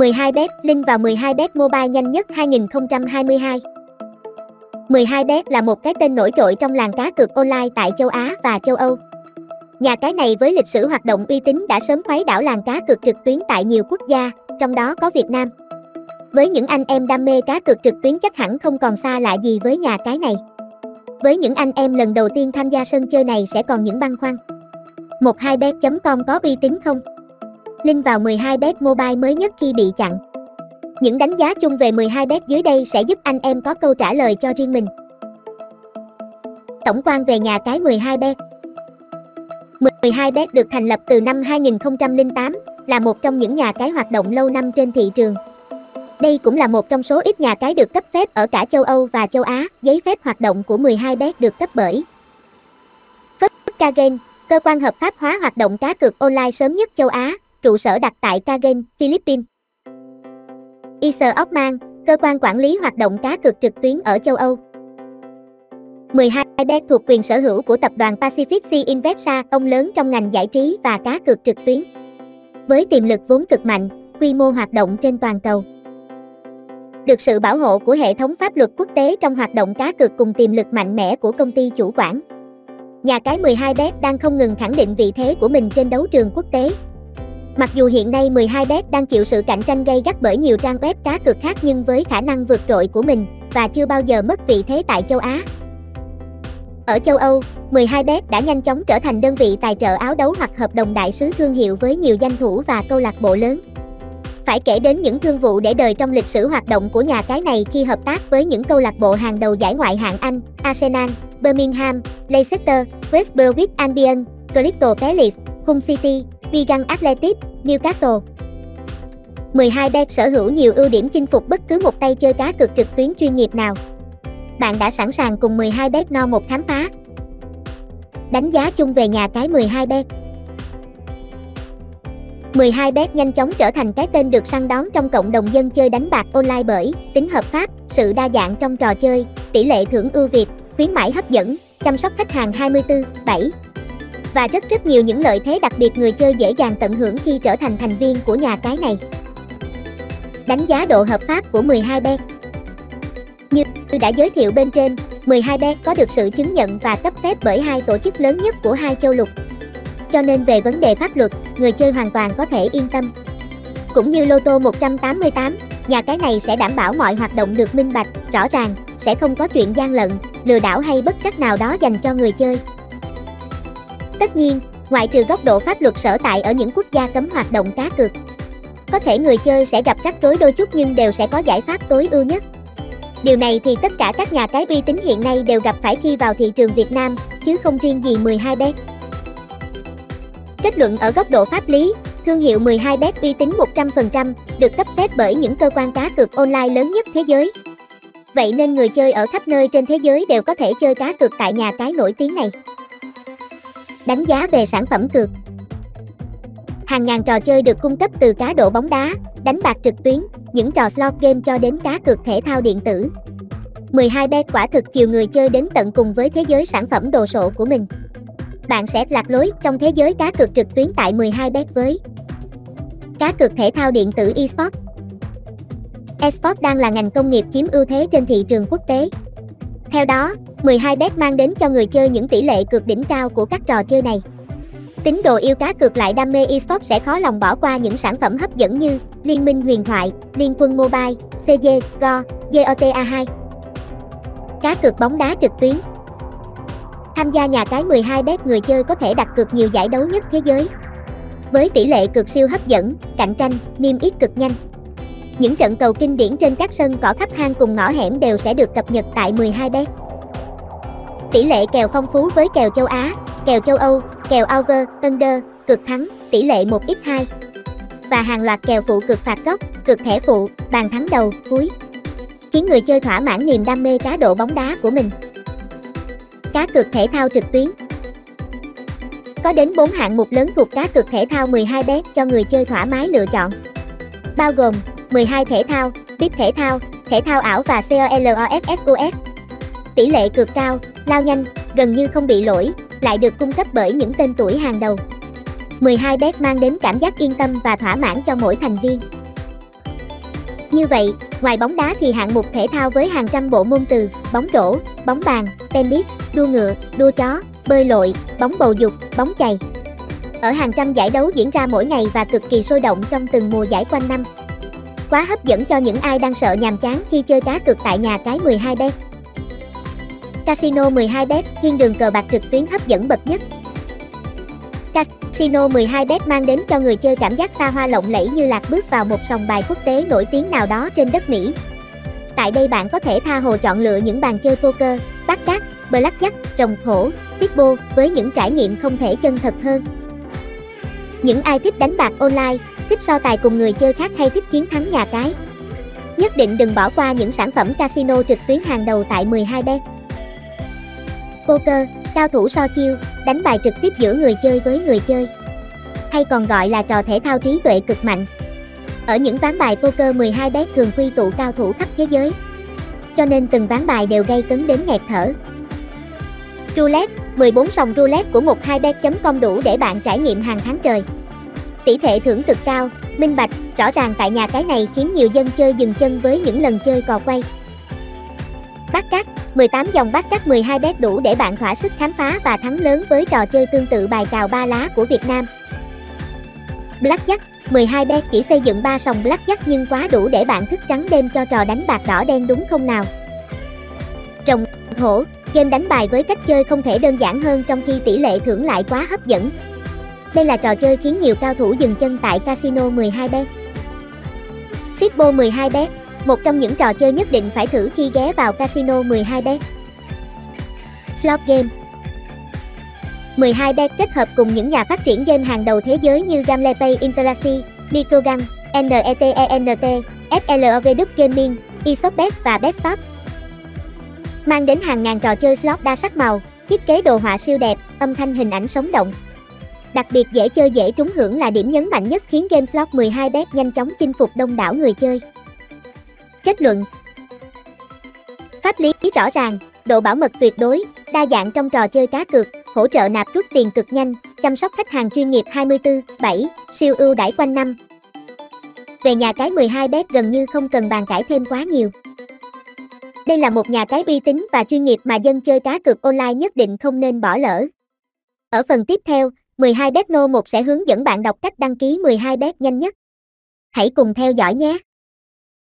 12bet, link vào 12bet mobile nhanh nhất 2022. 12bet là một cái tên nổi trội trong làng cá cược online tại châu Á và châu Âu. Nhà cái này với lịch sử hoạt động uy tín đã sớm khuấy đảo làng cá cược trực tuyến tại nhiều quốc gia, trong đó có Việt Nam. Với những anh em đam mê cá cược trực tuyến chắc hẳn không còn xa lạ gì với nhà cái này. Với những anh em lần đầu tiên tham gia sân chơi này sẽ còn những băn khoăn. 12bet.com có uy tín không? Link vào 12bet mobile mới nhất khi bị chặn. Những đánh giá chung về 12bet dưới đây sẽ giúp anh em có câu trả lời cho riêng mình. Tổng quan về nhà cái 12bet 12bet được thành lập từ năm 2008, là một trong những nhà cái hoạt động lâu năm trên thị trường. Đây cũng là một trong số ít nhà cái được cấp phép ở cả châu Âu và châu Á. Giấy phép hoạt động của 12bet được cấp bởi Fusca Game, cơ quan hợp pháp hóa hoạt động cá cược online sớm nhất châu Á, trụ sở đặt tại Cagayan, Philippines. Isar Ockman, cơ quan quản lý hoạt động cá cược trực tuyến ở châu Âu. 12bet thuộc quyền sở hữu của tập đoàn Pacific Sea Investa, ông lớn trong ngành giải trí và cá cược trực tuyến. Với tiềm lực vốn cực mạnh, quy mô hoạt động trên toàn cầu. Được sự bảo hộ của hệ thống pháp luật quốc tế trong hoạt động cá cược cùng tiềm lực mạnh mẽ của công ty chủ quản. Nhà cái 12bet đang không ngừng khẳng định vị thế của mình trên đấu trường quốc tế. Mặc dù hiện nay 12bet đang chịu sự cạnh tranh gay gắt bởi nhiều trang web cá cược khác nhưng với khả năng vượt trội của mình và chưa bao giờ mất vị thế tại châu Á. Ở châu Âu, 12bet đã nhanh chóng trở thành đơn vị tài trợ áo đấu hoặc hợp đồng đại sứ thương hiệu với nhiều danh thủ và câu lạc bộ lớn. Phải kể đến những thương vụ để đời trong lịch sử hoạt động của nhà cái này khi hợp tác với những câu lạc bộ hàng đầu giải ngoại hạng Anh, Arsenal, Birmingham, Leicester, West Bromwich Albion, Crystal Palace, Hull City, Wigan Athletic, Newcastle. 12bet sở hữu nhiều ưu điểm chinh phục bất cứ một tay chơi cá cược trực tuyến chuyên nghiệp nào. Bạn đã sẵn sàng cùng 12bet no một khám phá. Đánh giá chung về nhà cái 12bet 12bet nhanh chóng trở thành cái tên được săn đón trong cộng đồng dân chơi đánh bạc online bởi tính hợp pháp, sự đa dạng trong trò chơi, tỷ lệ thưởng ưu việt, khuyến mãi hấp dẫn, chăm sóc khách hàng 24/7 và rất rất nhiều những lợi thế đặc biệt người chơi dễ dàng tận hưởng khi trở thành thành viên của nhà cái này. Đánh giá độ hợp pháp của 12bet Như đã giới thiệu bên trên, 12bet có được sự chứng nhận và cấp phép bởi hai tổ chức lớn nhất của hai châu lục. Cho nên về vấn đề pháp luật, người chơi hoàn toàn có thể yên tâm. Cũng như Lô tô 188, nhà cái này sẽ đảm bảo mọi hoạt động được minh bạch, rõ ràng, sẽ không có chuyện gian lận, lừa đảo hay bất trắc nào đó dành cho người chơi. Tất nhiên, ngoại trừ góc độ pháp luật sở tại ở những quốc gia cấm hoạt động cá cược. Có thể người chơi sẽ gặp rắc rối đôi chút nhưng đều sẽ có giải pháp tối ưu nhất. Điều này thì tất cả các nhà cái uy tín hiện nay đều gặp phải khi vào thị trường Việt Nam, chứ không riêng gì 12bet. Kết luận ở góc độ pháp lý, thương hiệu 12bet uy tín 100%, được cấp phép bởi những cơ quan cá cược online lớn nhất thế giới. Vậy nên người chơi ở khắp nơi trên thế giới đều có thể chơi cá cược tại nhà cái nổi tiếng này. Đánh giá về sản phẩm cược Hàng ngàn trò chơi được cung cấp từ cá độ bóng đá, đánh bạc trực tuyến, những trò slot game cho đến cá cược thể thao điện tử. 12bet quả thực chiều người chơi đến tận cùng với thế giới sản phẩm đồ sộ của mình. Bạn sẽ lạc lối trong thế giới cá cược trực tuyến tại 12bet với Cá cược thể thao điện tử eSports Esports đang là ngành công nghiệp chiếm ưu thế trên thị trường quốc tế. Theo đó, 12bet mang đến cho người chơi những tỷ lệ cược đỉnh cao của các trò chơi này. Tín đồ yêu cá cược lại đam mê esports sẽ khó lòng bỏ qua những sản phẩm hấp dẫn như Liên minh huyền thoại, Liên quân mobile, CG, Go, GOTA2. Cá cược bóng đá trực tuyến Tham gia nhà cái 12bet người chơi có thể đặt cược nhiều giải đấu nhất thế giới. Với tỷ lệ cược siêu hấp dẫn, cạnh tranh, niêm yết cực nhanh. Những trận cầu kinh điển trên các sân cỏ khắp hang cùng ngõ hẻm đều sẽ được cập nhật tại 12bet. Tỷ lệ kèo phong phú với kèo châu Á, kèo châu Âu, kèo over, under, cực thắng, tỷ lệ 1x2 và hàng loạt kèo phụ cực phạt góc, cực thẻ phụ, bàn thắng đầu, cuối. Khiến người chơi thỏa mãn niềm đam mê cá độ bóng đá của mình. Cá cược thể thao trực tuyến Có đến 4 hạng mục lớn thuộc cá cược thể thao 12bet cho người chơi thoải mái lựa chọn. Bao gồm 12 thể thao, tiếp thể thao, thể thao ảo và COLOFSUS. Tỷ lệ cược cao, lao nhanh, gần như không bị lỗi, lại được cung cấp bởi những tên tuổi hàng đầu. 12bet mang đến cảm giác yên tâm và thỏa mãn cho mỗi thành viên. Như vậy, ngoài bóng đá thì hạng mục thể thao với hàng trăm bộ môn từ bóng rổ, bóng bàn, tennis, đua ngựa, đua chó, bơi lội, bóng bầu dục, bóng chày. Ở hàng trăm giải đấu diễn ra mỗi ngày và cực kỳ sôi động trong từng mùa giải quanh năm. Quá hấp dẫn cho những ai đang sợ nhàm chán khi chơi cá cược tại nhà cái 12 bet. Casino 12 bet, thiên đường cờ bạc trực tuyến hấp dẫn bậc nhất. Casino 12 bet mang đến cho người chơi cảm giác xa hoa lộng lẫy như lạc bước vào một sòng bài quốc tế nổi tiếng nào đó trên đất Mỹ. Tại đây bạn có thể tha hồ chọn lựa những bàn chơi poker, bát cát, blackjack, rồng thổ, xippo với những trải nghiệm không thể chân thật hơn. Những ai thích đánh bạc online, thích so tài cùng người chơi khác hay thích chiến thắng nhà cái. Nhất định đừng bỏ qua những sản phẩm casino trực tuyến hàng đầu tại 12 bet. Poker, cao thủ so chiêu, đánh bài trực tiếp giữa người chơi với người chơi. Hay còn gọi là trò thể thao trí tuệ cực mạnh. Ở những ván bài poker 12 bet thường quy tụ cao thủ khắp thế giới. Cho nên từng ván bài đều gây cấn đến nghẹt thở. Roulette, 14 sòng roulette của 12bet.com đủ để bạn trải nghiệm hàng tháng trời. Tỷ lệ thưởng cực cao, minh bạch, rõ ràng tại nhà cái này khiến nhiều dân chơi dừng chân với những lần chơi cò quay. Bát cát, 18 dòng bát cát 12 bet đủ để bạn thỏa sức khám phá và thắng lớn với trò chơi tương tự bài cào ba lá của Việt Nam. Blackjack, 12 bet chỉ xây dựng 3 sòng blackjack nhưng quá đủ để bạn thức trắng đêm cho trò đánh bạc đỏ đen đúng không nào? trồng hổ, game đánh bài với cách chơi không thể đơn giản hơn trong khi tỷ lệ thưởng lại quá hấp dẫn. Đây là trò chơi khiến nhiều cao thủ dừng chân tại casino 12 bet. Sippo 12 bet, một trong những trò chơi nhất định phải thử khi ghé vào casino 12 bet. Slot game 12 bet kết hợp cùng những nhà phát triển game hàng đầu thế giới như Gamlepay Interactive, microgam, NETENT, FLOV Gaming, eShopBet và BetStop. Mang đến hàng ngàn trò chơi slot đa sắc màu, thiết kế đồ họa siêu đẹp, âm thanh hình ảnh sống động. Đặc biệt dễ chơi dễ trúng hưởng là điểm nhấn mạnh nhất khiến game slot 12 bet nhanh chóng chinh phục đông đảo người chơi. Kết luận Pháp lý rõ ràng, độ bảo mật tuyệt đối, đa dạng trong trò chơi cá cược, hỗ trợ nạp rút tiền cực nhanh, chăm sóc khách hàng chuyên nghiệp 24/7, siêu ưu đãi quanh năm. Về nhà cái 12 bet gần như không cần bàn cãi thêm quá nhiều. Đây là một nhà cái uy tín và chuyên nghiệp mà dân chơi cá cược online nhất định không nên bỏ lỡ. Ở phần tiếp theo, 12 bet no 1 sẽ hướng dẫn bạn đọc cách đăng ký 12 bet nhanh nhất. Hãy cùng theo dõi nhé!